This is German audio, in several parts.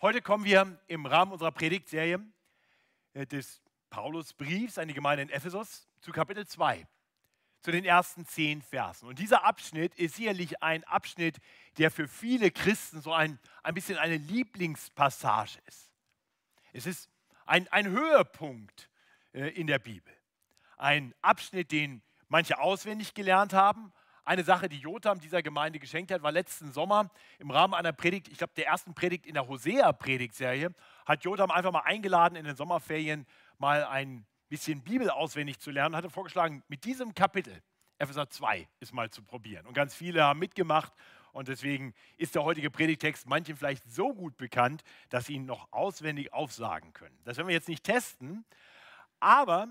Heute kommen wir im Rahmen unserer Predigtserie äh, des Paulusbriefs an die Gemeinde in Ephesus zu Kapitel 2, zu den ersten zehn Versen. Und dieser Abschnitt ist sicherlich ein Abschnitt, der für viele Christen so ein, ein bisschen eine Lieblingspassage ist. Es ist ein, ein Höhepunkt äh, in der Bibel. Ein Abschnitt, den manche auswendig gelernt haben, eine Sache, die Jotham dieser Gemeinde geschenkt hat, war letzten Sommer im Rahmen einer Predigt, ich glaube der ersten Predigt in der Hosea-Predigtserie, hat Jotham einfach mal eingeladen, in den Sommerferien mal ein bisschen Bibel auswendig zu lernen, hatte vorgeschlagen, mit diesem Kapitel, Epheser 2, ist mal zu probieren. Und ganz viele haben mitgemacht und deswegen ist der heutige Predigtext manchen vielleicht so gut bekannt, dass sie ihn noch auswendig aufsagen können. Das werden wir jetzt nicht testen, aber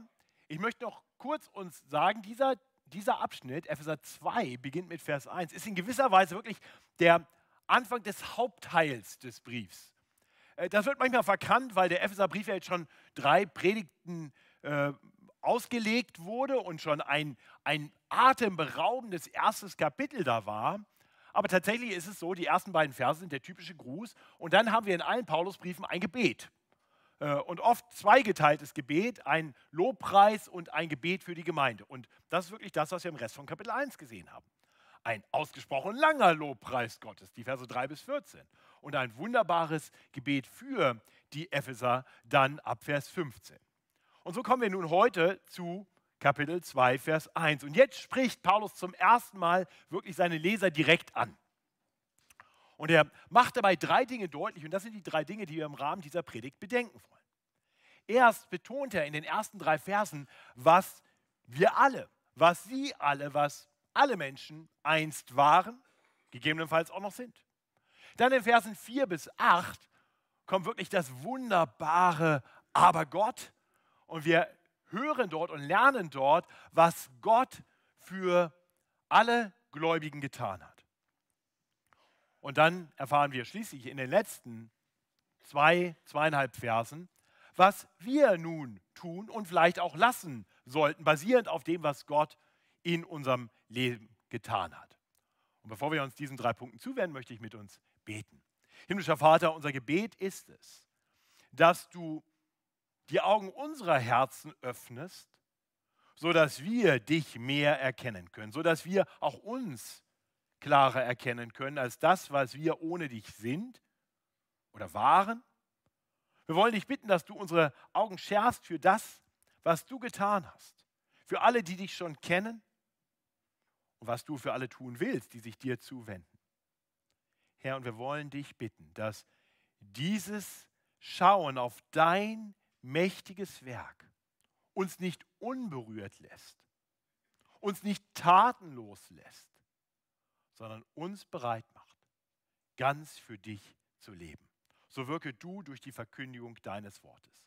ich möchte noch kurz uns sagen, dieser dieser Abschnitt, Epheser 2, beginnt mit Vers 1, ist in gewisser Weise wirklich der Anfang des Hauptteils des Briefs. Äh, das wird manchmal verkannt, weil der Epheserbrief ja jetzt schon drei Predigten äh, ausgelegt wurde und schon ein, ein atemberaubendes erstes Kapitel da war. Aber tatsächlich ist es so, die ersten beiden Verse sind der typische Gruß und dann haben wir in allen Paulusbriefen ein Gebet. Äh, und oft zweigeteiltes Gebet, ein Lobpreis und ein Gebet für die Gemeinde. Und das ist wirklich das, was wir im Rest von Kapitel 1 gesehen haben. Ein ausgesprochen langer Lobpreis Gottes, die Verse 3 bis 14. Und ein wunderbares Gebet für die Epheser dann ab Vers 15. Und so kommen wir nun heute zu Kapitel 2, Vers 1. Und jetzt spricht Paulus zum ersten Mal wirklich seine Leser direkt an. Und er macht dabei drei Dinge deutlich und das sind die drei Dinge, die wir im Rahmen dieser Predigt bedenken wollen. Erst betont er in den ersten drei Versen, was wir alle, was Sie alle, was alle Menschen einst waren, gegebenenfalls auch noch sind. Dann in Versen 4 bis 8 kommt wirklich das wunderbare Aber Gott und wir hören dort und lernen dort, was Gott für alle Gläubigen getan hat. Und dann erfahren wir schließlich in den letzten zwei, zweieinhalb Versen, was wir nun tun und vielleicht auch lassen sollten, basierend auf dem, was Gott in unserem Leben getan hat. Und bevor wir uns diesen drei Punkten zuwenden, möchte ich mit uns beten. Himmlischer Vater, unser Gebet ist es, dass du die Augen unserer Herzen öffnest, sodass wir dich mehr erkennen können, sodass wir auch uns klarer erkennen können als das, was wir ohne dich sind oder waren. Wir wollen dich bitten, dass du unsere Augen schärfst für das, was du getan hast. Für alle, die dich schon kennen und was du für alle tun willst, die sich dir zuwenden. Herr, und wir wollen dich bitten, dass dieses Schauen auf dein mächtiges Werk uns nicht unberührt lässt, uns nicht tatenlos lässt, sondern uns bereit macht, ganz für dich zu leben. So wirke du durch die Verkündigung deines Wortes.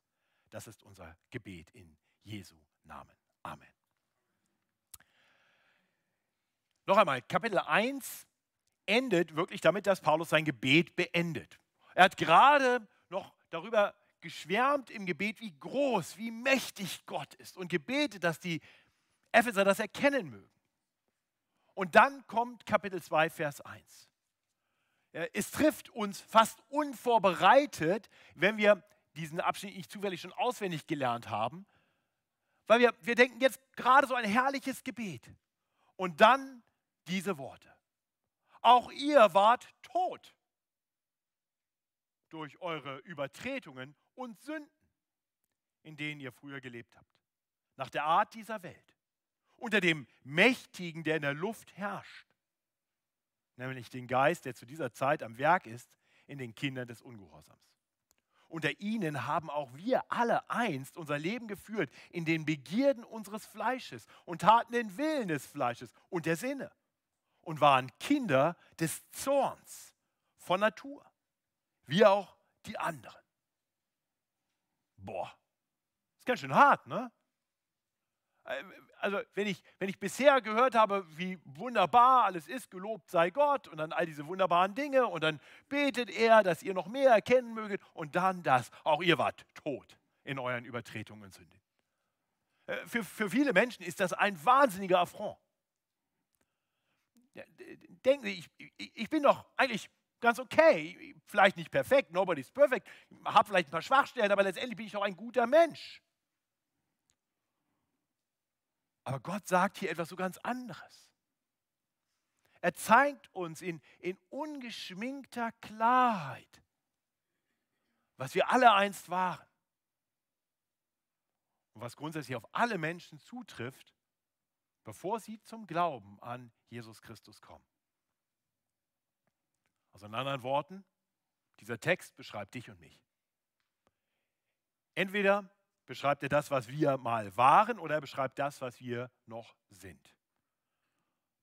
Das ist unser Gebet in Jesu Namen. Amen. Noch einmal, Kapitel 1 endet wirklich damit, dass Paulus sein Gebet beendet. Er hat gerade noch darüber geschwärmt im Gebet, wie groß, wie mächtig Gott ist und gebetet, dass die Epheser das erkennen mögen. Und dann kommt Kapitel 2, Vers 1. Es trifft uns fast unvorbereitet, wenn wir diesen Abschnitt nicht zufällig schon auswendig gelernt haben, weil wir, wir denken jetzt gerade so ein herrliches Gebet. Und dann diese Worte. Auch ihr wart tot durch eure Übertretungen und Sünden, in denen ihr früher gelebt habt, nach der Art dieser Welt unter dem Mächtigen, der in der Luft herrscht, nämlich den Geist, der zu dieser Zeit am Werk ist, in den Kindern des Ungehorsams. Unter ihnen haben auch wir alle einst unser Leben geführt in den Begierden unseres Fleisches und taten den Willen des Fleisches und der Sinne und waren Kinder des Zorns von Natur, wie auch die anderen. Boah, ist ganz schön hart, ne? Also wenn ich, wenn ich bisher gehört habe, wie wunderbar alles ist, gelobt sei Gott und dann all diese wunderbaren Dinge und dann betet er, dass ihr noch mehr erkennen möget und dann das, auch ihr wart tot in euren Übertretungen und Sünden. Äh, für, für viele Menschen ist das ein wahnsinniger Affront. Denken Sie, ich, ich bin doch eigentlich ganz okay. Vielleicht nicht perfekt, nobody's perfect. Habe vielleicht ein paar Schwachstellen, aber letztendlich bin ich auch ein guter Mensch. Aber Gott sagt hier etwas so ganz anderes. Er zeigt uns in, in ungeschminkter Klarheit, was wir alle einst waren. Und was grundsätzlich auf alle Menschen zutrifft, bevor sie zum Glauben an Jesus Christus kommen. Also in anderen Worten, dieser Text beschreibt dich und mich. Entweder beschreibt er das, was wir mal waren, oder er beschreibt das, was wir noch sind.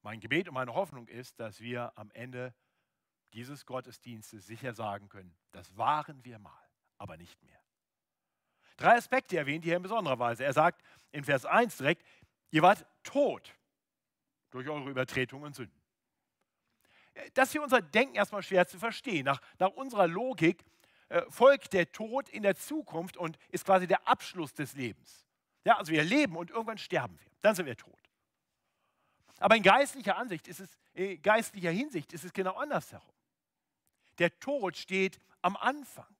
Mein Gebet und meine Hoffnung ist, dass wir am Ende dieses Gottesdienstes sicher sagen können, das waren wir mal, aber nicht mehr. Drei Aspekte erwähnt hier in besonderer Weise. Er sagt in Vers 1 direkt, ihr wart tot durch eure Übertretungen und Sünden. Das ist für unser Denken erstmal schwer zu verstehen. Nach, nach unserer Logik äh, folgt der Tod in der Zukunft und ist quasi der Abschluss des Lebens. Ja, also wir leben und irgendwann sterben wir. Dann sind wir tot. Aber in geistlicher Ansicht ist es, in äh, geistlicher Hinsicht ist es genau andersherum. Der Tod steht am Anfang.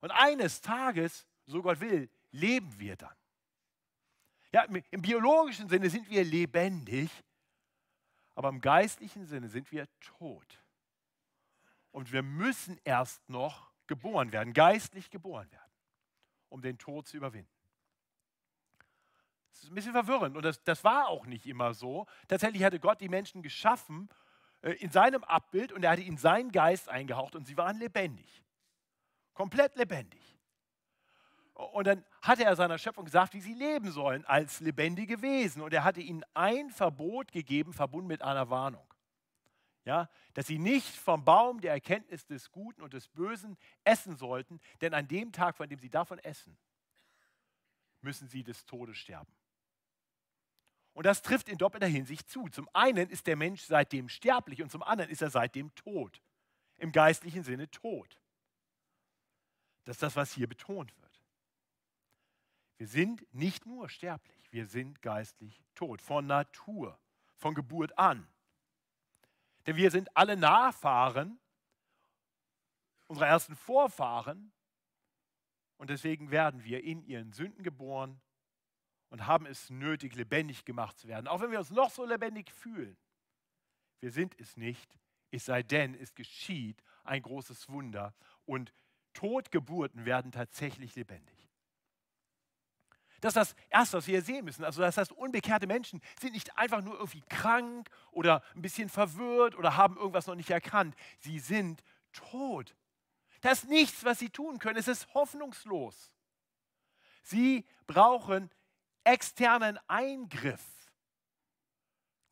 Und eines Tages, so Gott will, leben wir dann. Ja, im biologischen Sinne sind wir lebendig, aber im geistlichen Sinne sind wir tot. Und wir müssen erst noch geboren werden, geistlich geboren werden, um den Tod zu überwinden. Das ist ein bisschen verwirrend und das, das war auch nicht immer so. Tatsächlich hatte Gott die Menschen geschaffen äh, in seinem Abbild und er hatte ihnen seinen Geist eingehaucht und sie waren lebendig. Komplett lebendig. Und dann hatte er seiner Schöpfung gesagt, wie sie leben sollen als lebendige Wesen. Und er hatte ihnen ein Verbot gegeben, verbunden mit einer Warnung. Ja, dass sie nicht vom Baum der Erkenntnis des Guten und des Bösen essen sollten, denn an dem Tag, von dem sie davon essen, müssen sie des Todes sterben. Und das trifft in doppelter Hinsicht zu. Zum einen ist der Mensch seitdem sterblich und zum anderen ist er seitdem tot. Im geistlichen Sinne tot. Das ist das, was hier betont wird. Wir sind nicht nur sterblich, wir sind geistlich tot, von Natur, von Geburt an. Denn wir sind alle Nachfahren unserer ersten Vorfahren und deswegen werden wir in ihren Sünden geboren und haben es nötig, lebendig gemacht zu werden. Auch wenn wir uns noch so lebendig fühlen. Wir sind es nicht, es sei denn, es geschieht ein großes Wunder und Totgeburten werden tatsächlich lebendig. Das ist das Erste, was wir sehen müssen. Also das heißt, unbekehrte Menschen sind nicht einfach nur irgendwie krank oder ein bisschen verwirrt oder haben irgendwas noch nicht erkannt. Sie sind tot. Da ist nichts, was sie tun können. Es ist hoffnungslos. Sie brauchen externen Eingriff.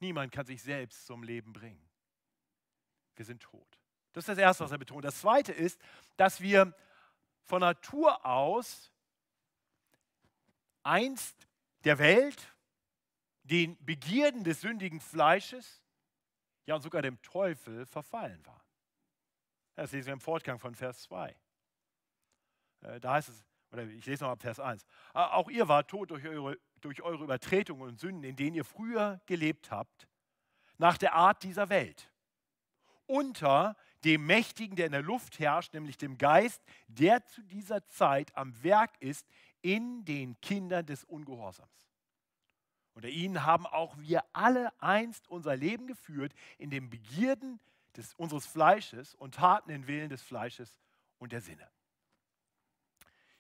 Niemand kann sich selbst zum Leben bringen. Wir sind tot. Das ist das Erste, was er betont. Das Zweite ist, dass wir von Natur aus einst der Welt, den Begierden des sündigen Fleisches, ja und sogar dem Teufel verfallen waren. Das lesen wir im Fortgang von Vers 2. Äh, da heißt es, oder ich lese noch ab Vers 1. Auch ihr wart tot durch eure, durch eure Übertretungen und Sünden, in denen ihr früher gelebt habt, nach der Art dieser Welt. Unter dem Mächtigen, der in der Luft herrscht, nämlich dem Geist, der zu dieser Zeit am Werk ist in den Kindern des Ungehorsams. Unter ihnen haben auch wir alle einst unser Leben geführt in den Begierden des, unseres Fleisches und taten den Willen des Fleisches und der Sinne.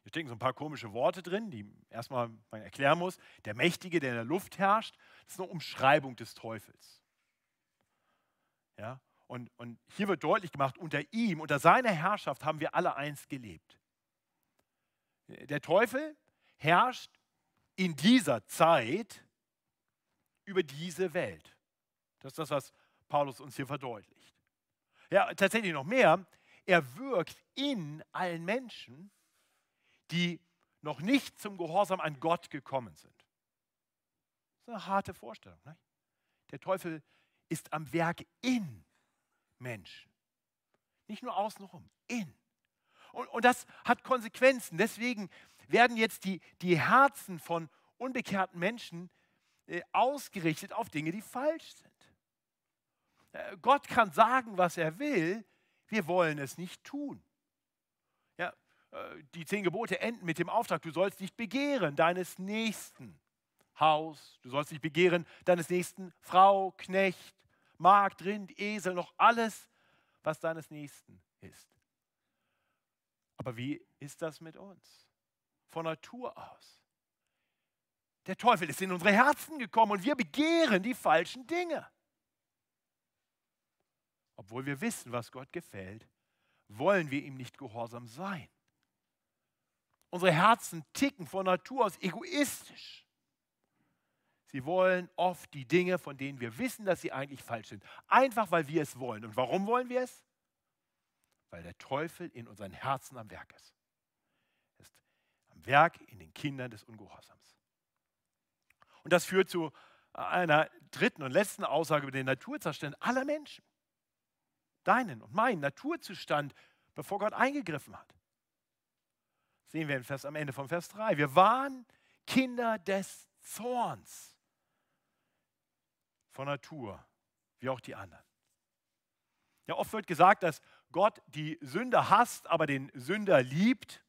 Hier stecken so ein paar komische Worte drin, die erstmal man erklären muss. Der Mächtige, der in der Luft herrscht, das ist eine Umschreibung des Teufels. Ja? Und, und hier wird deutlich gemacht, unter ihm, unter seiner Herrschaft haben wir alle einst gelebt. Der Teufel herrscht in dieser Zeit über diese Welt. Das ist das, was Paulus uns hier verdeutlicht. Ja, tatsächlich noch mehr. Er wirkt in allen Menschen, die noch nicht zum Gehorsam an Gott gekommen sind. Das ist eine harte Vorstellung. Ne? Der Teufel ist am Werk in Menschen. Nicht nur außenrum, in. Und, und das hat Konsequenzen. Deswegen werden jetzt die, die Herzen von unbekehrten Menschen äh, ausgerichtet auf Dinge, die falsch sind. Äh, Gott kann sagen, was er will, wir wollen es nicht tun. Ja, äh, die zehn Gebote enden mit dem Auftrag, du sollst nicht begehren deines Nächsten Haus, du sollst nicht begehren deines Nächsten Frau, Knecht, Magd, Rind, Esel, noch alles, was deines Nächsten ist. Aber wie ist das mit uns? Von Natur aus. Der Teufel ist in unsere Herzen gekommen und wir begehren die falschen Dinge. Obwohl wir wissen, was Gott gefällt, wollen wir ihm nicht gehorsam sein. Unsere Herzen ticken von Natur aus egoistisch. Sie wollen oft die Dinge, von denen wir wissen, dass sie eigentlich falsch sind. Einfach weil wir es wollen. Und warum wollen wir es? Weil der Teufel in unseren Herzen am Werk ist. Er ist am Werk in den Kindern des Ungehorsams. Und das führt zu einer dritten und letzten Aussage über den Naturzustand aller Menschen. Deinen und meinen Naturzustand, bevor Gott eingegriffen hat. Sehen wir Vers, am Ende von Vers 3. Wir waren Kinder des Zorns von Natur, wie auch die anderen. Ja, oft wird gesagt, dass Gott die Sünder hasst, aber den Sünder liebt.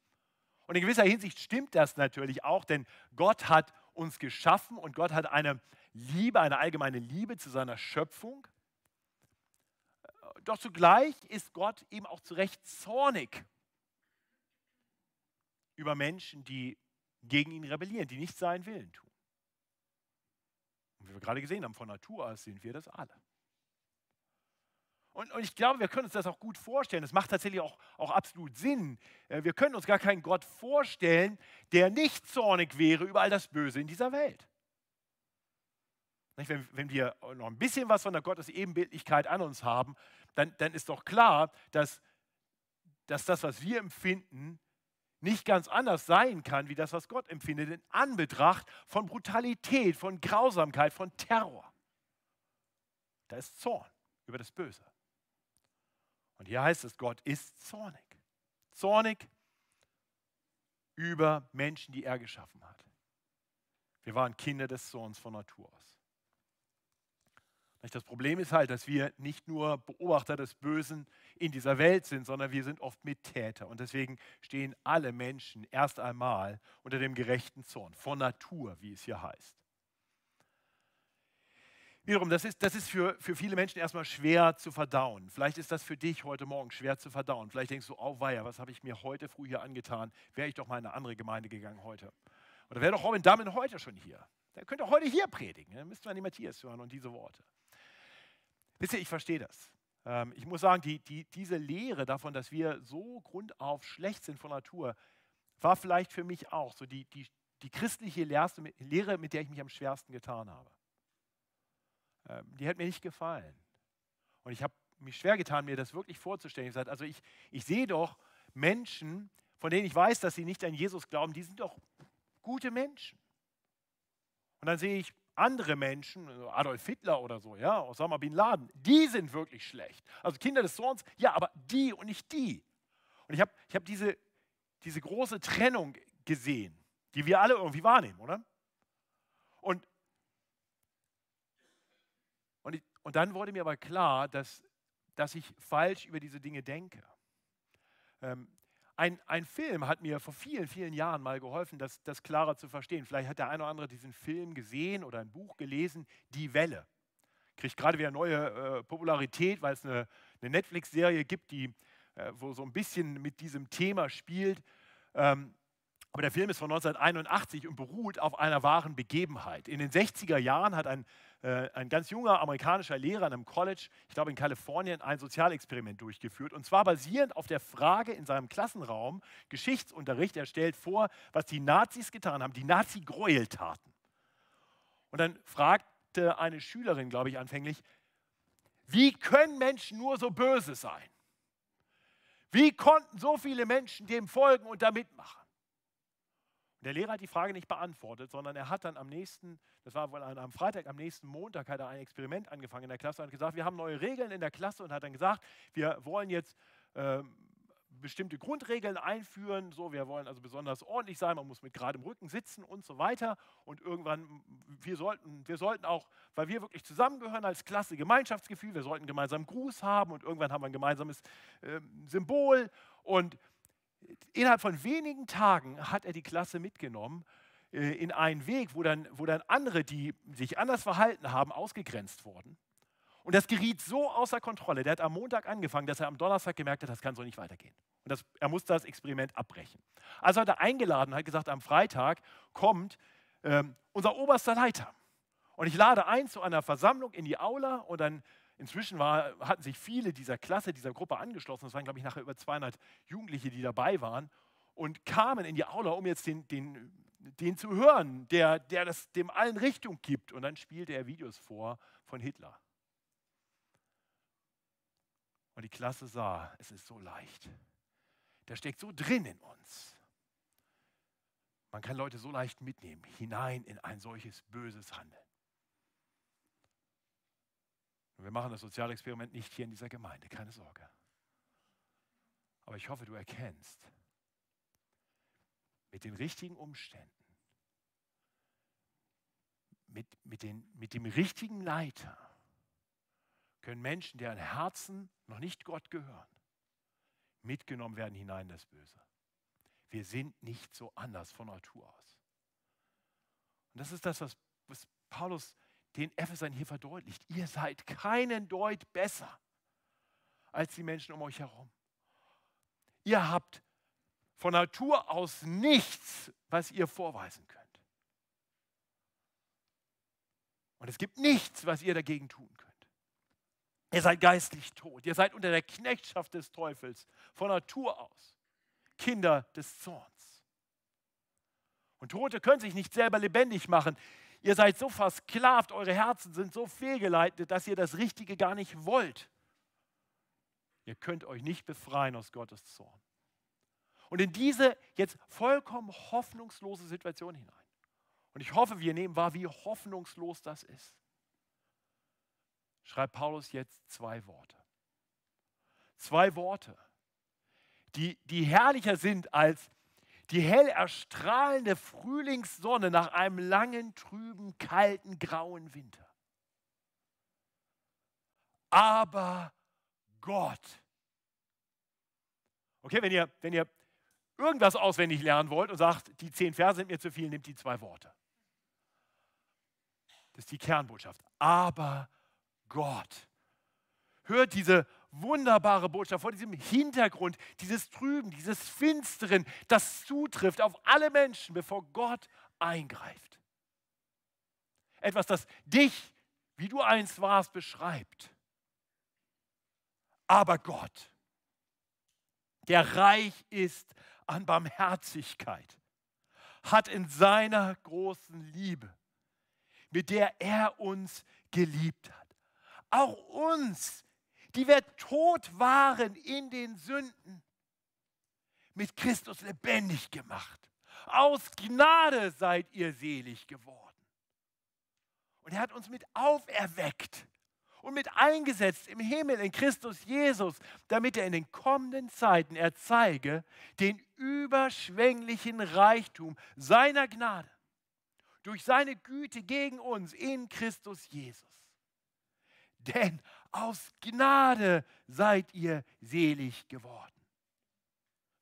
Und in gewisser Hinsicht stimmt das natürlich auch, denn Gott hat uns geschaffen und Gott hat eine Liebe, eine allgemeine Liebe zu seiner Schöpfung. Doch zugleich ist Gott eben auch zu Recht zornig über Menschen, die gegen ihn rebellieren, die nicht seinen Willen tun. Und wie wir gerade gesehen haben, von Natur aus sind wir das alle. Und, und, ich glaube, wir können uns das auch gut vorstellen. Es macht tatsächlich auch, auch absolut Sinn. Äh, wir können uns gar keinen Gott vorstellen, der nicht zornig wäre über all das Böse in dieser Welt. Wenn, wenn wir noch ein bisschen was von der Gottesebenbildlichkeit an uns haben, dann, dann ist doch klar, dass, dass das, was wir empfinden, nicht ganz anders sein kann, wie das, was Gott empfindet, in Anbetracht von Brutalität, von Grausamkeit, von Terror. Da ist Zorn über das Böse. Und hier heißt es, Gott ist zornig. Zornig über Menschen, die er geschaffen hat. Wir waren Kinder des Zorns von Natur aus. Das Problem ist halt, dass wir nicht nur Beobachter des Bösen in dieser Welt sind, sondern wir sind oft Mittäter. Und deswegen stehen alle Menschen erst einmal unter dem gerechten Zorn, von Natur, wie es hier heißt. Wiederum, das ist, das ist für, für viele Menschen erstmal schwer zu verdauen. Vielleicht ist das für dich heute Morgen schwer zu verdauen. Vielleicht denkst du, oh weia, was habe ich mir heute früh hier angetan? Wäre ich doch mal in eine andere Gemeinde gegangen heute. Oder wäre doch Robin Dammen heute schon hier? Der könnte heute hier predigen. Dann müsste man die Matthias hören und diese Worte. Wisst ihr, ich verstehe das. Ähm, ich muss sagen, die, die, diese Lehre davon, dass wir so grundauf schlecht sind von Natur, war vielleicht für mich auch so die, die, die christliche Lehre, mit der ich mich am schwersten getan habe. Ähm, die hat mir nicht gefallen. Und ich habe mich schwer getan, mir das wirklich vorzustellen. Ich gesagt, also ich, ich sehe doch Menschen, von denen ich weiß, dass sie nicht an Jesus glauben, die sind doch gute Menschen. Und dann sehe ich andere Menschen, Adolf Hitler oder so, ja, Osama Bin Laden, die sind wirklich schlecht. Also Kinder des Zorns, ja, aber die und nicht die. Und ich habe ich hab diese, diese große Trennung gesehen, die wir alle irgendwie wahrnehmen, oder? Und, und, dann wurde mir aber klar, dass, dass ich falsch über diese Dinge denke. Ähm, ein, ein Film hat mir vor vielen, vielen Jahren mal geholfen, das, das klarer zu verstehen. Vielleicht hat der eine oder andere diesen Film gesehen oder ein Buch gelesen, Die Welle. Kriegt gerade wieder neue äh, Popularität, weil es eine, eine Netflix-Serie gibt, die, äh, wo so ein bisschen mit diesem Thema spielt. Ähm, aber der Film ist von 1981 und beruht auf einer wahren Begebenheit. In den 60er Jahren hat ein, äh, ein ganz junger amerikanischer Lehrer an einem College, ich glaube in Kalifornien, ein Sozialexperiment durchgeführt. Und zwar basierend auf der Frage in seinem Klassenraum, Geschichtsunterricht, er stellt vor, was die Nazis getan haben, die Nazi-Gräueltaten. Und dann fragte eine Schülerin, glaube ich, anfänglich, wie können Menschen nur so böse sein? Wie konnten so viele Menschen dem folgen und da mitmachen? Der Lehrer hat die Frage nicht beantwortet, sondern er hat dann am nächsten, das war wohl am Freitag, am nächsten Montag hat er ein Experiment angefangen in der Klasse und hat gesagt, wir haben neue Regeln in der Klasse und hat dann gesagt, wir wollen jetzt äh, bestimmte Grundregeln einführen. So, wir wollen also besonders ordentlich sein, man muss mit geradem Rücken sitzen und so weiter. Und irgendwann, wir sollten, wir sollten auch, weil wir wirklich zusammengehören als Klasse, Gemeinschaftsgefühl, wir sollten gemeinsam Gruß haben und irgendwann haben wir ein gemeinsames äh, Symbol. Und innerhalb von wenigen Tagen hat er die Klasse mitgenommen äh, in einen Weg, wo dann, wo dann andere, die sich anders verhalten haben, ausgegrenzt wurden. Und das geriet so außer Kontrolle. Der hat am Montag angefangen, dass er am Donnerstag gemerkt hat, das kann so nicht weitergehen. Und das, er musste das Experiment abbrechen. Also hat er eingeladen, hat gesagt, am Freitag kommt ähm, unser oberster Leiter. Und ich lade ein zu einer Versammlung in die Aula und dann inzwischen war, hatten sich viele dieser Klasse, dieser Gruppe angeschlossen. Es waren, glaube ich, nachher über 200 Jugendliche, die dabei waren und kamen in die Aula, um jetzt den, den, den zu hören, der, der das dem allen Richtung gibt. Und dann spielte er Videos vor von Hitler. Und die Klasse sah, es ist so leicht. Der steckt so drin in uns. Man kann Leute so leicht mitnehmen, hinein in ein solches böses Handeln. Und wir machen das Sozialexperiment nicht hier in dieser Gemeinde, keine Sorge. Aber ich hoffe, du erkennst, mit den richtigen Umständen, mit, mit, den, mit dem richtigen Leiter, können Menschen, deren Herzen noch nicht Gott gehören, mitgenommen werden hinein in das Böse. Wir sind nicht so anders von Natur aus. Und das ist das, was, was Paulus den Ephesern hier verdeutlicht. Ihr seid keinen Deut besser als die Menschen um euch herum. Ihr habt von Natur aus nichts, was ihr vorweisen könnt. Und es gibt nichts, was ihr dagegen tun könnt. Ihr seid geistlich tot. Ihr seid unter der Knechtschaft des Teufels von Natur aus. Kinder des Zorns. Und Tote können sich nicht selber lebendig machen. Ihr seid so versklavt, eure Herzen sind so fehlgeleitet, dass ihr das Richtige gar nicht wollt. Ihr könnt euch nicht befreien aus Gottes Zorn. Und in diese jetzt vollkommen hoffnungslose Situation hinein. Und ich hoffe, wir nehmen wahr, wie hoffnungslos das ist schreibt Paulus jetzt zwei Worte. Zwei Worte, die, die herrlicher sind als die hell erstrahlende Frühlingssonne nach einem langen, trüben, kalten, grauen Winter. Aber Gott. Okay, wenn ihr, wenn ihr irgendwas auswendig lernen wollt und sagt, die zehn Verse sind mir zu viel, nimmt die zwei Worte. Das ist die Kernbotschaft. Aber. Gott. Hört diese wunderbare Botschaft vor diesem Hintergrund, dieses Trüben, dieses Finsteren, das zutrifft auf alle Menschen, bevor Gott eingreift. Etwas, das dich, wie du einst warst, beschreibt. Aber Gott, der reich ist an Barmherzigkeit, hat in seiner großen Liebe, mit der er uns geliebt hat, auch uns, die wir tot waren in den Sünden, mit Christus lebendig gemacht. Aus Gnade seid ihr selig geworden. Und er hat uns mit auferweckt und mit eingesetzt im Himmel in Christus Jesus, damit er in den kommenden Zeiten erzeige den überschwänglichen Reichtum seiner Gnade durch seine Güte gegen uns in Christus Jesus. Denn aus Gnade seid ihr selig geworden.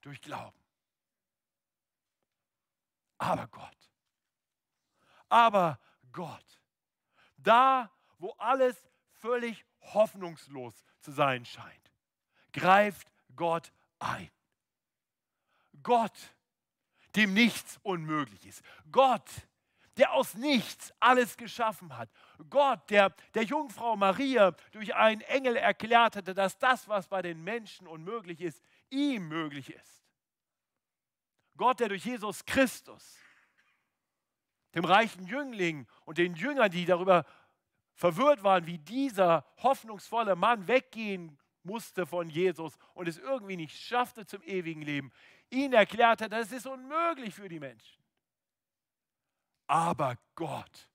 Durch Glauben. Aber Gott. Aber Gott. Da, wo alles völlig hoffnungslos zu sein scheint, greift Gott ein. Gott, dem nichts unmöglich ist. Gott, der aus nichts alles geschaffen hat. Gott, der der Jungfrau Maria durch einen Engel erklärt hatte, dass das, was bei den Menschen unmöglich ist, ihm möglich ist. Gott, der durch Jesus Christus, dem reichen Jüngling und den Jüngern, die darüber verwirrt waren, wie dieser hoffnungsvolle Mann weggehen musste von Jesus und es irgendwie nicht schaffte zum ewigen Leben, ihn erklärte, das ist unmöglich für die Menschen. Aber Gott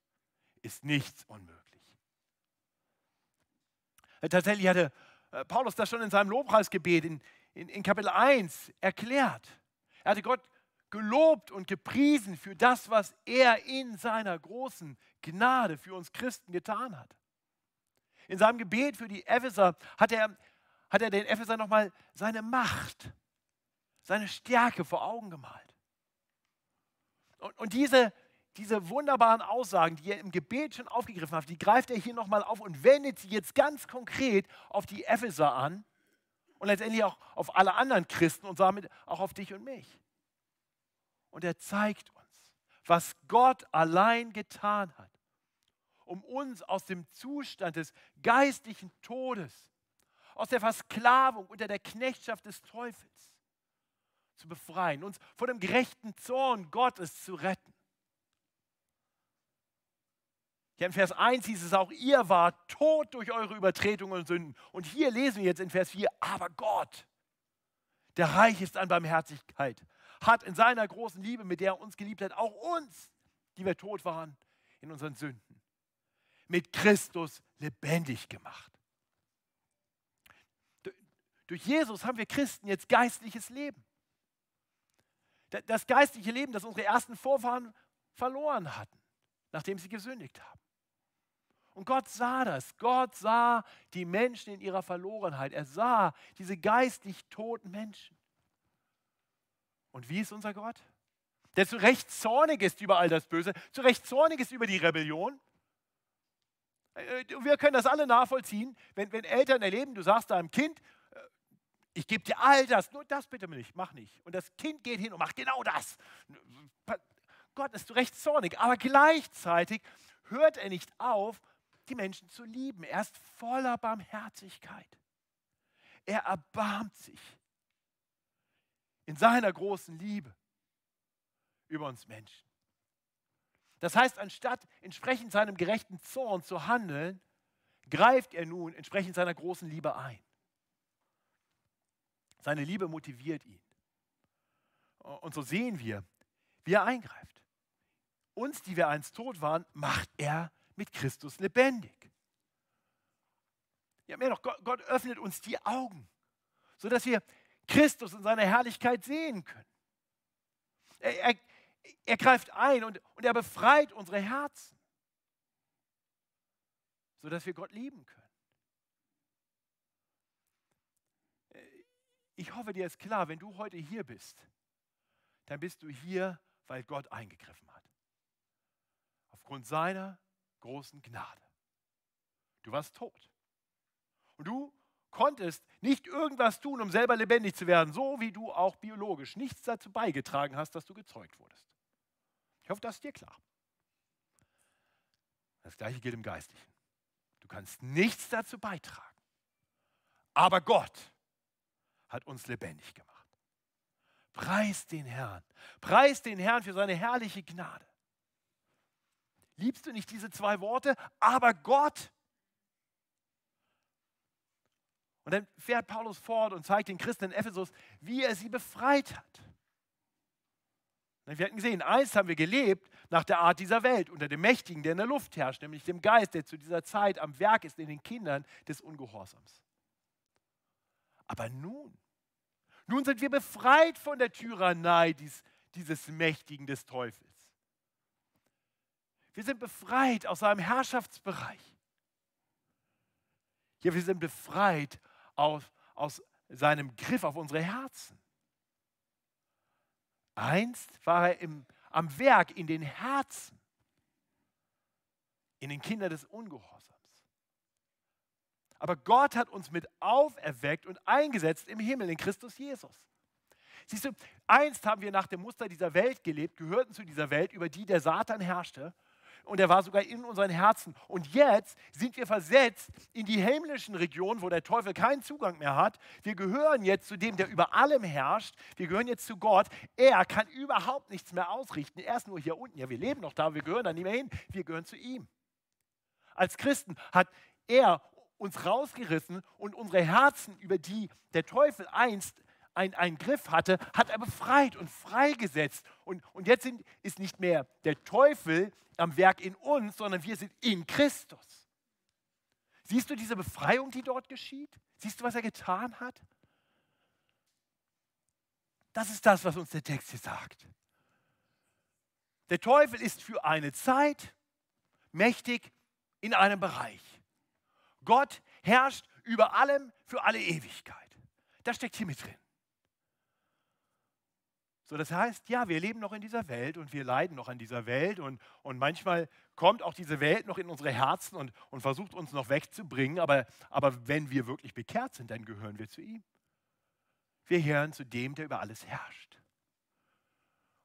ist nichts unmöglich. Tatsächlich hatte äh, Paulus das schon in seinem Lobpreisgebet in, in, in Kapitel 1 erklärt. Er hatte Gott gelobt und gepriesen für das, was er in seiner großen Gnade für uns Christen getan hat. In seinem Gebet für die Epheser hat er, hat er den Epheser nochmal seine Macht, seine Stärke vor Augen gemalt. Und, und diese, diese wunderbaren Aussagen, die er im Gebet schon aufgegriffen hat, die greift er hier nochmal auf und wendet sie jetzt ganz konkret auf die Epheser an und letztendlich auch auf alle anderen Christen und damit auch auf dich und mich. Und er zeigt uns, was Gott allein getan hat, um uns aus dem Zustand des geistlichen Todes, aus der Versklavung unter der Knechtschaft des Teufels zu befreien, uns vor dem gerechten Zorn Gottes zu retten. Ja, in Vers 1 hieß es auch, ihr wart tot durch eure Übertretungen und Sünden. Und hier lesen wir jetzt in Vers 4, aber Gott, der reich ist an Barmherzigkeit, hat in seiner großen Liebe, mit der er uns geliebt hat, auch uns, die wir tot waren in unseren Sünden, mit Christus lebendig gemacht. Durch Jesus haben wir Christen jetzt geistliches Leben. Das geistliche Leben, das unsere ersten Vorfahren verloren hatten, nachdem sie gesündigt haben. Und Gott sah das. Gott sah die Menschen in ihrer Verlorenheit. Er sah diese geistlich toten Menschen. Und wie ist unser Gott? Der zu Recht zornig ist über all das Böse, zu Recht zornig ist über die Rebellion. Äh, wir können das alle nachvollziehen, wenn, wenn Eltern erleben, du sagst deinem Kind, äh, ich gebe dir all das, nur das bitte nicht, mach nicht. Und das Kind geht hin und macht genau das. Gott ist zu Recht zornig, aber gleichzeitig hört er nicht auf, die Menschen zu lieben. Er ist voller Barmherzigkeit. Er erbarmt sich in seiner großen Liebe über uns Menschen. Das heißt, anstatt entsprechend seinem gerechten Zorn zu handeln, greift er nun entsprechend seiner großen Liebe ein. Seine Liebe motiviert ihn. Und so sehen wir, wie er eingreift. Uns, die wir einst tot waren, macht er mit Christus lebendig. Ja, mehr noch, Gott, Gott öffnet uns die Augen, sodass wir Christus in seiner Herrlichkeit sehen können. Er, er, er greift ein und, und er befreit unsere Herzen, sodass wir Gott lieben können. Ich hoffe, dir ist klar, wenn du heute hier bist, dann bist du hier, weil Gott eingegriffen hat. Aufgrund seiner großen Gnade. Du warst tot. Und du konntest nicht irgendwas tun, um selber lebendig zu werden, so wie du auch biologisch nichts dazu beigetragen hast, dass du gezeugt wurdest. Ich hoffe, das ist dir klar. Das gleiche gilt im Geistlichen. Du kannst nichts dazu beitragen. Aber Gott hat uns lebendig gemacht. Preis den Herrn. Preis den Herrn für seine herrliche Gnade. Liebst du nicht diese zwei Worte? Aber Gott Und dann fährt Paulus fort und zeigt den Christen in Ephesus, wie er sie befreit hat. Wir hatten gesehen, eins haben wir gelebt nach der Art dieser Welt, unter dem Mächtigen, der in der Luft herrscht, nämlich dem Geist, der zu dieser Zeit am Werk ist in den Kindern des Ungehorsams. Aber nun, nun sind wir befreit von der Tyrannei dieses, dieses Mächtigen des Teufels. Wir sind befreit aus seinem Herrschaftsbereich. Ja, wir sind befreit aus, aus seinem Griff auf unsere Herzen. Einst war er im, am Werk in den Herzen, in den Kindern des Ungehorsams. Aber Gott hat uns mit auferweckt und eingesetzt im Himmel in Christus Jesus. Siehst du, einst haben wir nach dem Muster dieser Welt gelebt, gehörten zu dieser Welt, über die der Satan herrschte und er war sogar in unseren Herzen. Und jetzt sind wir versetzt in die himmlischen Regionen, wo der Teufel keinen Zugang mehr hat. Wir gehören jetzt zu dem, der über allem herrscht. Wir gehören jetzt zu Gott. Er kann überhaupt nichts mehr ausrichten. Er ist nur hier unten. Ja, wir leben noch da, wir gehören da nicht mehr hin. Wir gehören zu ihm. Als Christen hat er uns rausgerissen und unsere Herzen, über die der Teufel einst einen Griff hatte, hat er befreit und freigesetzt. Und, und jetzt sind, ist nicht mehr der Teufel am Werk in uns, sondern wir sind in Christus. Siehst du diese Befreiung, die dort geschieht? Siehst du, was er getan hat? Das ist das, was uns der Text hier sagt. Der Teufel ist für eine Zeit mächtig in einem Bereich. Gott herrscht über allem für alle Ewigkeit. Das steckt hier mit drin. So, das heißt, ja, wir leben noch in dieser Welt und wir leiden noch an dieser Welt und, und manchmal kommt auch diese Welt noch in unsere Herzen und, und versucht uns noch wegzubringen, aber, aber wenn wir wirklich bekehrt sind, dann gehören wir zu ihm. Wir gehören zu dem, der über alles herrscht.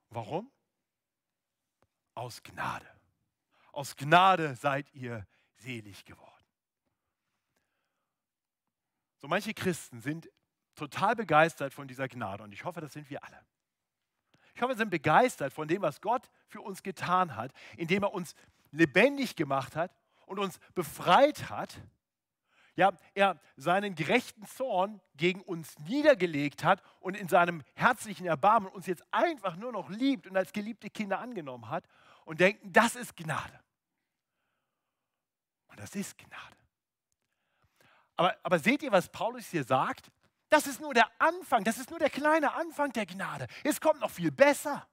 Warum? Aus Gnade. Aus Gnade seid ihr selig geworden. So manche Christen sind total begeistert von dieser Gnade und ich hoffe, das sind wir alle. Ich hoffe, wir sind begeistert von dem, was Gott für uns getan hat, indem er uns lebendig gemacht hat und uns befreit hat. Ja, er seinen gerechten Zorn gegen uns niedergelegt hat und in seinem herzlichen Erbarmen uns jetzt einfach nur noch liebt und als geliebte Kinder angenommen hat und denken, das ist Gnade. Und das ist Gnade. Aber, aber seht ihr, was Paulus hier sagt? Das ist nur der Anfang, das ist nur der kleine Anfang der Gnade. Es kommt noch viel besser.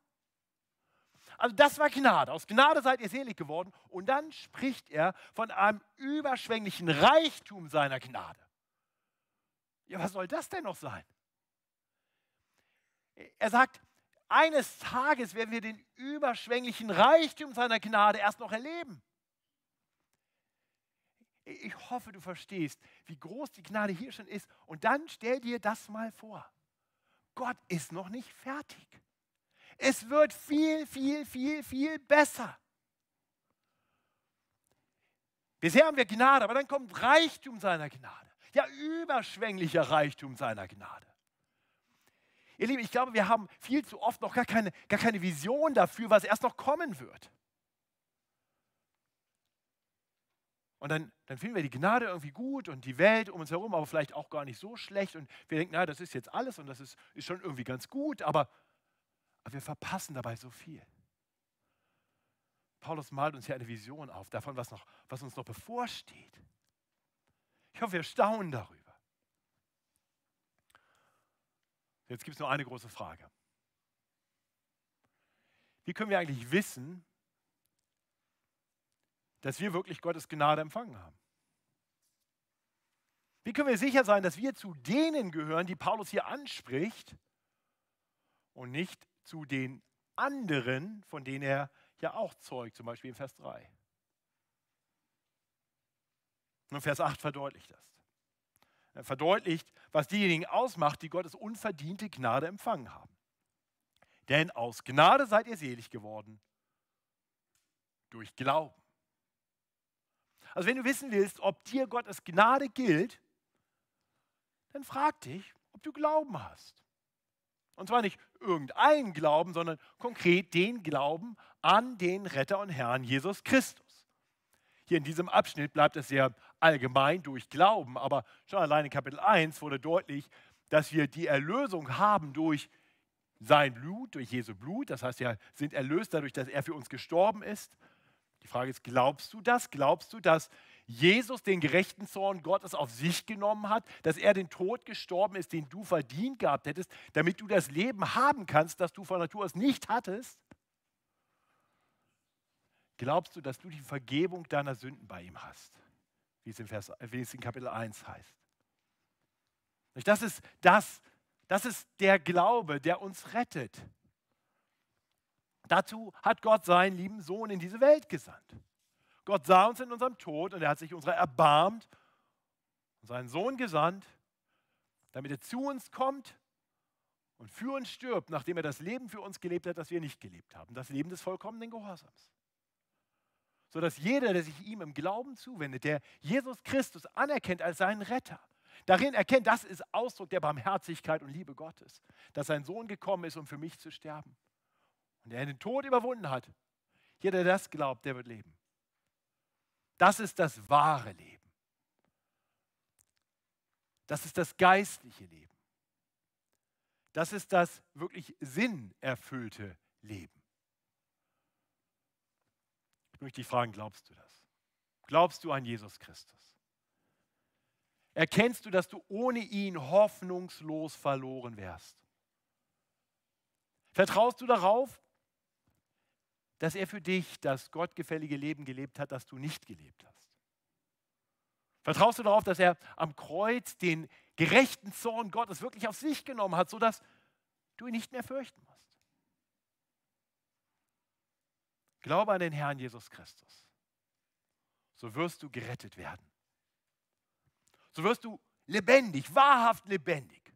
Also das war Gnade. Aus Gnade seid ihr selig geworden. Und dann spricht er von einem überschwänglichen Reichtum seiner Gnade. Ja, was soll das denn noch sein? Er sagt, eines Tages werden wir den überschwänglichen Reichtum seiner Gnade erst noch erleben. Ich hoffe, du verstehst, wie groß die Gnade hier schon ist. Und dann stell dir das mal vor. Gott ist noch nicht fertig. Es wird viel, viel, viel, viel besser. Bisher haben wir Gnade, aber dann kommt Reichtum seiner Gnade. Ja, überschwänglicher Reichtum seiner Gnade. Ihr Lieben, ich glaube, wir haben viel zu oft noch gar keine, gar keine Vision dafür, was erst noch kommen wird. Und dann, dann finden wir die Gnade irgendwie gut und die Welt um uns herum, aber vielleicht auch gar nicht so schlecht. Und wir denken, na, das ist jetzt alles und das ist, ist schon irgendwie ganz gut, aber, aber wir verpassen dabei so viel. Paulus malt uns hier eine Vision auf, davon, was, noch, was uns noch bevorsteht. Ich hoffe, wir staunen darüber. Jetzt gibt es nur eine große Frage. Wie können wir eigentlich wissen, dass wir wirklich Gottes Gnade empfangen haben? Wie können wir sicher sein, dass wir zu denen gehören, die Paulus hier anspricht und nicht zu den anderen, von denen er ja auch zeugt, zum Beispiel in Vers 3? Und Vers 8 verdeutlicht das. Er verdeutlicht, was diejenigen ausmacht, die Gottes unverdiente Gnade empfangen haben. Denn aus Gnade seid ihr selig geworden durch Glauben. Also wenn du wissen willst, ob dir Gottes Gnade gilt, dann frag dich, ob du Glauben hast. Und zwar nicht irgendeinen Glauben, sondern konkret den Glauben an den Retter und Herrn Jesus Christus. Hier in diesem Abschnitt bleibt es sehr allgemein durch Glauben, aber schon allein in Kapitel 1 wurde deutlich, dass wir die Erlösung haben durch sein Blut, durch Jesu Blut. Das heißt, wir sind erlöst dadurch, dass er für uns gestorben ist. Die Frage ist, glaubst du das? Glaubst du, dass Jesus den gerechten Zorn Gottes auf sich genommen hat, dass er den Tod gestorben ist, den du verdient gehabt hättest, damit du das Leben haben kannst, das du von Natur aus nicht hattest? Glaubst du, dass du die Vergebung deiner Sünden bei ihm hast, wie es Vers, wie es in Kapitel 1 heißt? Das ist, das, das ist der Glaube, der uns rettet. Dazu hat Gott seinen lieben Sohn in diese Welt gesandt. Gott sah uns in unserem Tod und er hat sich unserer erbarmt und seinen Sohn gesandt, damit er zu uns kommt und für uns stirbt, nachdem er das Leben für uns gelebt hat, das wir nicht gelebt haben. Das Leben des vollkommenen Gehorsams. Sodass jeder, der sich ihm im Glauben zuwendet, der Jesus Christus anerkennt als seinen Retter, darin erkennt, das ist Ausdruck der Barmherzigkeit und Liebe Gottes, dass sein Sohn gekommen ist, um für mich zu sterben und der den Tod überwunden hat, jeder, der das glaubt, der wird leben. Das ist das wahre Leben. Das ist das geistliche Leben. Das ist das wirklich sinnerfüllte Leben. Ich möchte dich fragen, glaubst du das? Glaubst du an Jesus Christus? Erkennst du, dass du ohne ihn hoffnungslos verloren wärst? Vertraust du darauf, dass er für dich das gottgefällige Leben gelebt hat, das du nicht gelebt hast? Vertraust du darauf, dass er am Kreuz den gerechten Zorn Gottes wirklich auf sich genommen hat, sodass du ihn nicht mehr fürchten musst? Glaube an den Herrn Jesus Christus. So wirst du gerettet werden. So wirst du lebendig, wahrhaft lebendig,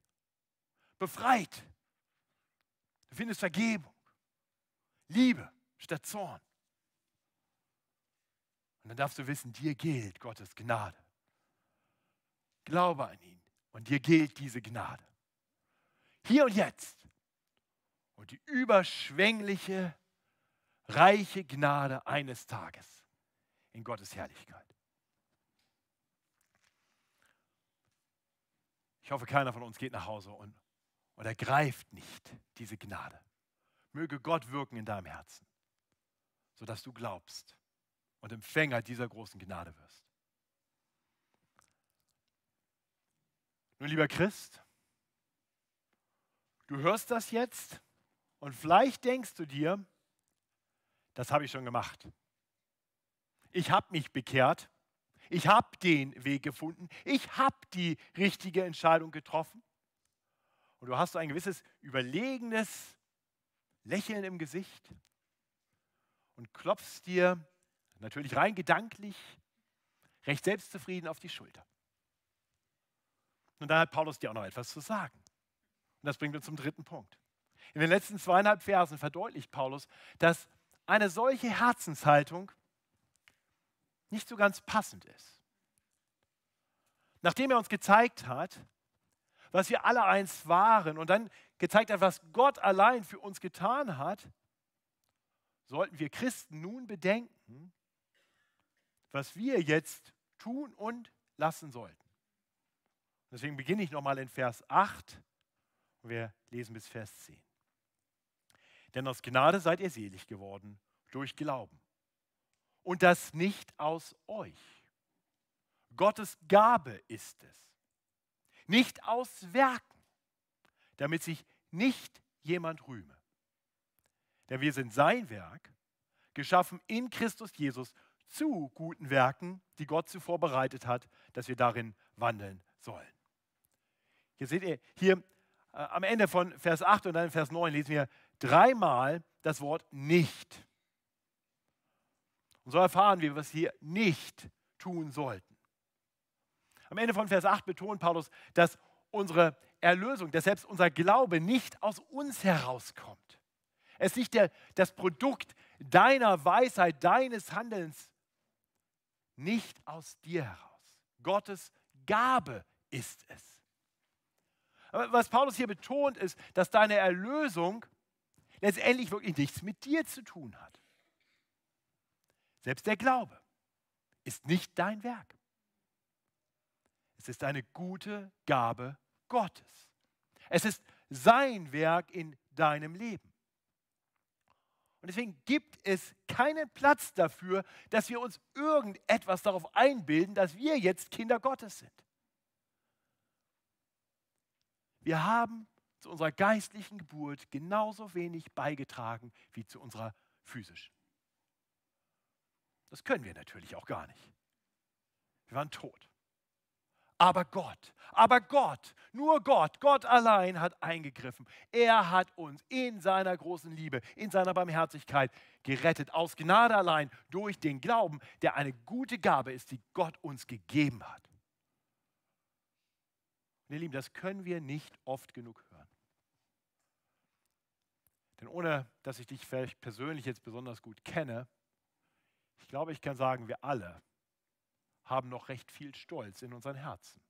befreit. Du findest Vergebung, Liebe statt Zorn. Und dann darfst du wissen, dir gilt Gottes Gnade. Glaube an ihn und dir gilt diese Gnade. Hier und jetzt. Und die überschwängliche, reiche Gnade eines Tages in Gottes Herrlichkeit. Ich hoffe, keiner von uns geht nach Hause und, und ergreift nicht diese Gnade. Möge Gott wirken in deinem Herzen, sodass du glaubst und Empfänger dieser großen Gnade wirst. Nun, lieber Christ, du hörst das jetzt und vielleicht denkst du dir, das habe ich schon gemacht. Ich habe mich bekehrt ich habe den Weg gefunden. Ich habe die richtige Entscheidung getroffen. Und du hast so ein gewisses überlegenes Lächeln im Gesicht und klopfst dir natürlich rein gedanklich recht selbstzufrieden auf die Schulter. Und dann hat Paulus dir auch noch etwas zu sagen. Und das bringt uns zum dritten Punkt. In den letzten zweieinhalb Versen verdeutlicht Paulus, dass eine solche Herzenshaltung nicht so ganz passend ist. Nachdem er uns gezeigt hat, was wir alle eins waren und dann gezeigt hat, was Gott allein für uns getan hat, sollten wir Christen nun bedenken, was wir jetzt tun und lassen sollten. Deswegen beginne ich nochmal in Vers 8 und wir lesen bis Vers 10. Denn aus Gnade seid ihr selig geworden durch Glauben und das nicht aus euch. Gottes Gabe ist es. Nicht aus Werken, damit sich nicht jemand rühme. Denn wir sind sein Werk, geschaffen in Christus Jesus zu guten Werken, die Gott zuvor bereitet hat, dass wir darin wandeln sollen. Hier seht ihr, hier äh, am Ende von Vers 8 und dann Vers 9 lesen wir dreimal das Wort nicht. Und so erfahren wir, was wir nicht tun sollten. Am Ende von Vers 8 betont Paulus, dass unsere Erlösung, dass selbst unser Glaube nicht aus uns herauskommt. Es ist nicht der, das Produkt deiner Weisheit, deines Handelns, nicht aus dir heraus. Gottes Gabe ist es. Aber was Paulus hier betont, ist, dass deine Erlösung letztendlich wirklich nichts mit dir zu tun hat. Selbst der Glaube ist nicht dein Werk. Es ist eine gute Gabe Gottes. Es ist sein Werk in deinem Leben. Und deswegen gibt es keinen Platz dafür, dass wir uns irgendetwas darauf einbilden, dass wir jetzt Kinder Gottes sind. Wir haben zu unserer geistlichen Geburt genauso wenig beigetragen wie zu unserer physischen. Das können wir natürlich auch gar nicht. Wir waren tot. Aber Gott, aber Gott, nur Gott, Gott allein hat eingegriffen. Er hat uns in seiner großen Liebe, in seiner Barmherzigkeit gerettet. Aus Gnade allein, durch den Glauben, der eine gute Gabe ist, die Gott uns gegeben hat. Und ihr Lieben, das können wir nicht oft genug hören. Denn ohne dass ich dich vielleicht persönlich jetzt besonders gut kenne, ich glaube, ich kann sagen, wir alle haben noch recht viel Stolz in unseren Herzen.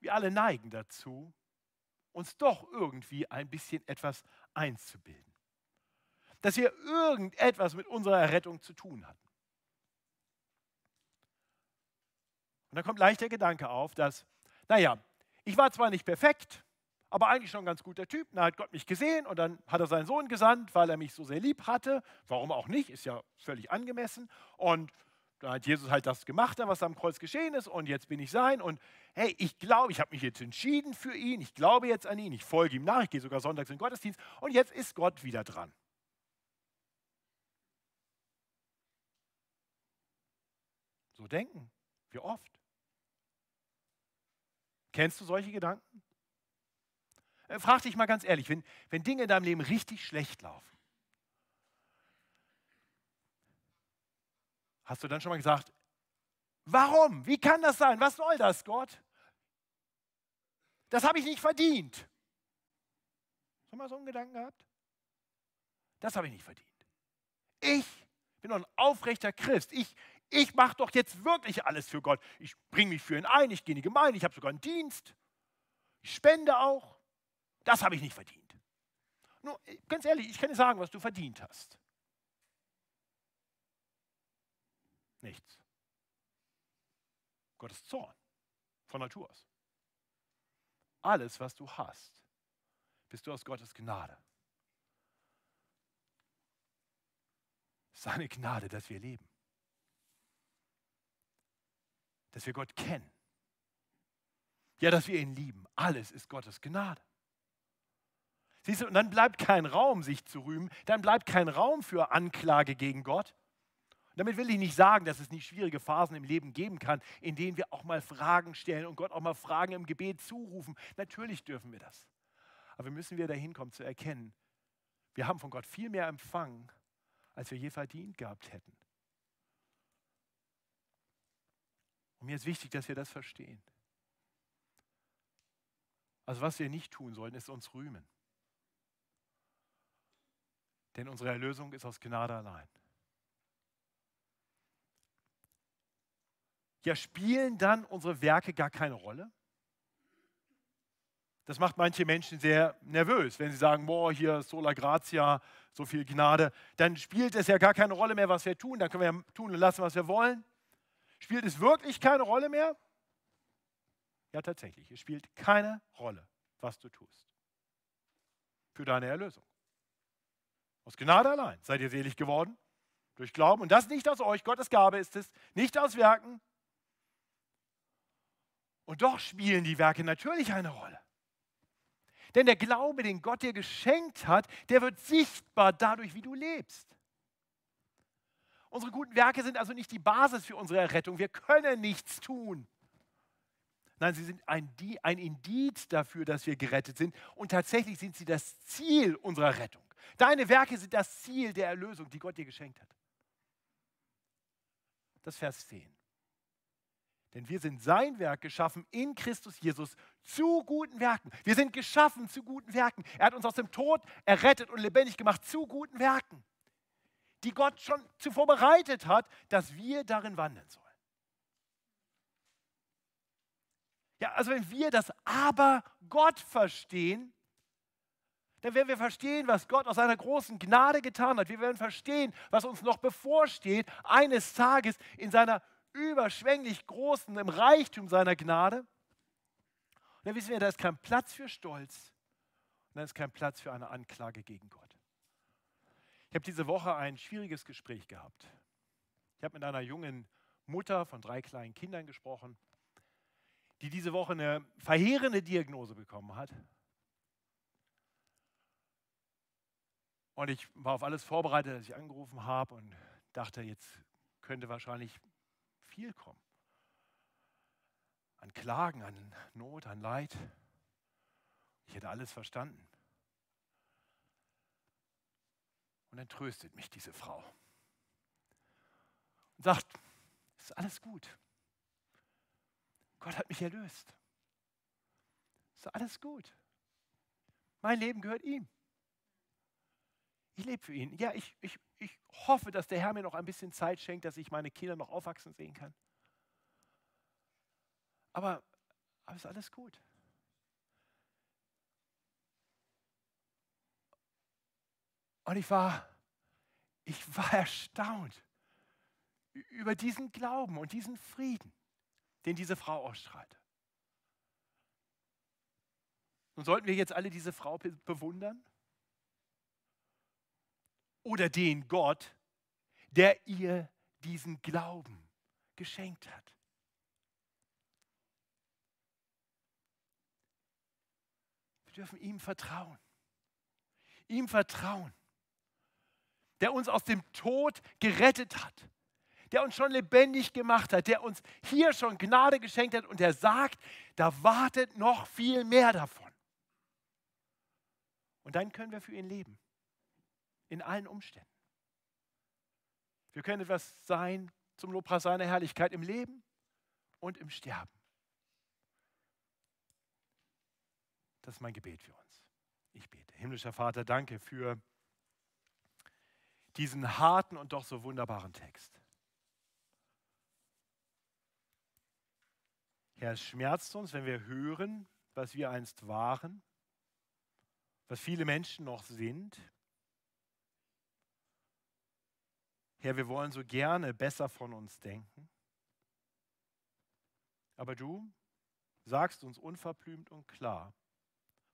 Wir alle neigen dazu, uns doch irgendwie ein bisschen etwas einzubilden. Dass wir irgendetwas mit unserer Errettung zu tun hatten. Und dann kommt leicht der Gedanke auf, dass, naja, ich war zwar nicht perfekt, aber eigentlich schon ein ganz guter Typ. Da hat Gott mich gesehen und dann hat er seinen Sohn gesandt, weil er mich so sehr lieb hatte. Warum auch nicht, ist ja völlig angemessen. Und Da hat Jesus halt das gemacht, was am Kreuz geschehen ist und jetzt bin ich sein und hey, ich glaube, ich habe mich jetzt entschieden für ihn, ich glaube jetzt an ihn, ich folge ihm nach, ich gehe sogar sonntags in den Gottesdienst und jetzt ist Gott wieder dran. So denken wir oft. Kennst du solche Gedanken? Äh, frag dich mal ganz ehrlich, wenn, wenn Dinge in deinem Leben richtig schlecht laufen, hast du dann schon mal gesagt, warum? Wie kann das sein? Was soll das, Gott? Das habe ich nicht verdient. Du mal so einen Gedanken gehabt? Das habe ich nicht verdient. Ich bin doch ein aufrechter Christ. Ich, ich mache doch jetzt wirklich alles für Gott. Ich bringe mich für ihn ein, ich gehe in die Gemeinde, ich habe sogar einen Dienst. Ich spende auch. Das habe ich nicht verdient. Nur, ganz ehrlich, ich kann dir sagen, was du verdient hast. Nichts. Gottes Zorn von Natur aus. Alles, was du hast, bist du aus Gottes Gnade. Seine Gnade, dass wir leben. Dass wir Gott kennen. Ja, dass wir ihn lieben. Alles ist Gottes Gnade. Siehst du, und dann bleibt kein Raum, sich zu rühmen, dann bleibt kein Raum für Anklage gegen Gott. Und damit will ich nicht sagen, dass es nicht schwierige Phasen im Leben geben kann, in denen wir auch mal Fragen stellen und Gott auch mal Fragen im Gebet zurufen. Natürlich dürfen wir das. Aber wir müssen wieder dahin kommen zu erkennen, wir haben von Gott viel mehr empfangen, als wir je verdient gehabt hätten. Und mir ist wichtig, dass wir das verstehen. Also was wir nicht tun sollten, ist uns rühmen. Denn unsere Erlösung ist aus Gnade allein. Ja, spielen dann unsere Werke gar keine Rolle? Das macht manche Menschen sehr nervös, wenn sie sagen, boah, hier sola gratia, so viel Gnade. Dann spielt es ja gar keine Rolle mehr, was wir tun. Dann können wir ja tun und lassen, was wir wollen. Spielt es wirklich keine Rolle mehr? Ja, tatsächlich. Es spielt keine Rolle, was du tust. Für deine Erlösung. Aus Gnade allein seid ihr selig geworden. Durch Glauben. Und das nicht aus euch. Gottes Gabe ist es. Nicht aus Werken. Und doch spielen die Werke natürlich eine Rolle. Denn der Glaube, den Gott dir geschenkt hat, der wird sichtbar dadurch, wie du lebst. Unsere guten Werke sind also nicht die Basis für unsere Errettung. Wir können nichts tun. Nein, sie sind ein, ein Indiz dafür, dass wir gerettet sind. Und tatsächlich sind sie das Ziel unserer Rettung. Deine Werke sind das Ziel der Erlösung, die Gott dir geschenkt hat. Das Vers 10. Denn wir sind sein Werk geschaffen in Christus Jesus zu guten Werken. Wir sind geschaffen zu guten Werken. Er hat uns aus dem Tod errettet und lebendig gemacht zu guten Werken, die Gott schon zuvor bereitet hat, dass wir darin wandeln sollen. Ja, also wenn wir das Aber Gott verstehen, dann werden wir verstehen, was Gott aus seiner großen Gnade getan hat. Wir werden verstehen, was uns noch bevorsteht, eines Tages in seiner überschwänglich großen, im Reichtum seiner Gnade. Und dann wissen wir, da ist kein Platz für Stolz und da ist kein Platz für eine Anklage gegen Gott. Ich habe diese Woche ein schwieriges Gespräch gehabt. Ich habe mit einer jungen Mutter von drei kleinen Kindern gesprochen, die diese Woche eine verheerende Diagnose bekommen hat. Und ich war auf alles vorbereitet, als ich angerufen habe und dachte, jetzt könnte wahrscheinlich viel kommen. An Klagen, an Not, an Leid. Ich hätte alles verstanden. Und dann tröstet mich diese Frau und sagt, es ist alles gut. Gott hat mich erlöst. Es ist alles gut. Mein Leben gehört ihm. Ich lebe für ihn. Ja, ich, ich, ich hoffe, dass der Herr mir noch ein bisschen Zeit schenkt, dass ich meine Kinder noch aufwachsen sehen kann. Aber, aber ist alles gut. Und ich war, ich war erstaunt über diesen Glauben und diesen Frieden, den diese Frau ausstrahlte. Und sollten wir jetzt alle diese Frau bewundern? Oder den Gott, der ihr diesen Glauben geschenkt hat. Wir dürfen ihm vertrauen. Ihm vertrauen, der uns aus dem Tod gerettet hat, der uns schon lebendig gemacht hat, der uns hier schon Gnade geschenkt hat und der sagt, da wartet noch viel mehr davon. Und dann können wir für ihn leben, in allen Umständen. Wir können etwas sein zum Lobpreis seiner Herrlichkeit im Leben und im Sterben. Das ist mein Gebet für uns. Ich bete. Himmlischer Vater, danke für diesen harten und doch so wunderbaren Text. Herr, es schmerzt uns, wenn wir hören, was wir einst waren, was viele Menschen noch sind. Herr, wir wollen so gerne besser von uns denken. Aber du sagst uns unverblümt und klar,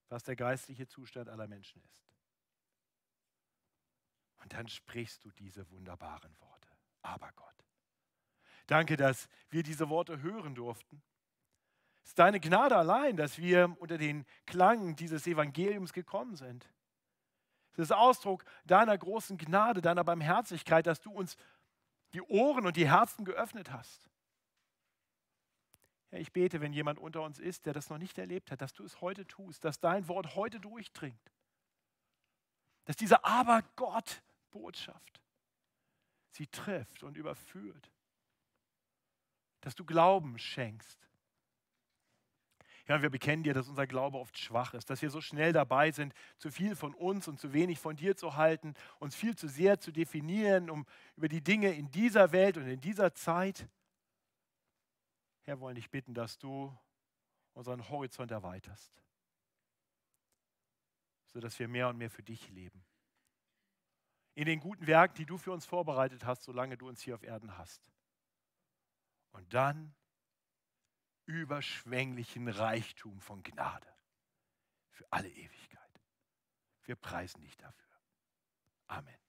was der geistliche Zustand aller Menschen ist. Und dann sprichst du diese wunderbaren Worte. Aber Gott. Danke, dass wir diese Worte hören durften. Es ist deine Gnade allein, dass wir unter den Klang dieses Evangeliums gekommen sind. Es ist Ausdruck deiner großen Gnade, deiner Barmherzigkeit, dass du uns die Ohren und die Herzen geöffnet hast. Ja, ich bete, wenn jemand unter uns ist, der das noch nicht erlebt hat, dass du es heute tust, dass dein Wort heute durchdringt. Dass diese Aber-Gott-Botschaft sie trifft und überführt. Dass du Glauben schenkst. Ja, wir bekennen dir, dass unser Glaube oft schwach ist, dass wir so schnell dabei sind, zu viel von uns und zu wenig von dir zu halten, uns viel zu sehr zu definieren, um über die Dinge in dieser Welt und in dieser Zeit Herr, wollen dich bitten, dass du unseren Horizont erweiterst, sodass wir mehr und mehr für dich leben. In den guten Werken, die du für uns vorbereitet hast, solange du uns hier auf Erden hast. Und dann überschwänglichen Reichtum von Gnade für alle Ewigkeit. Wir preisen dich dafür. Amen.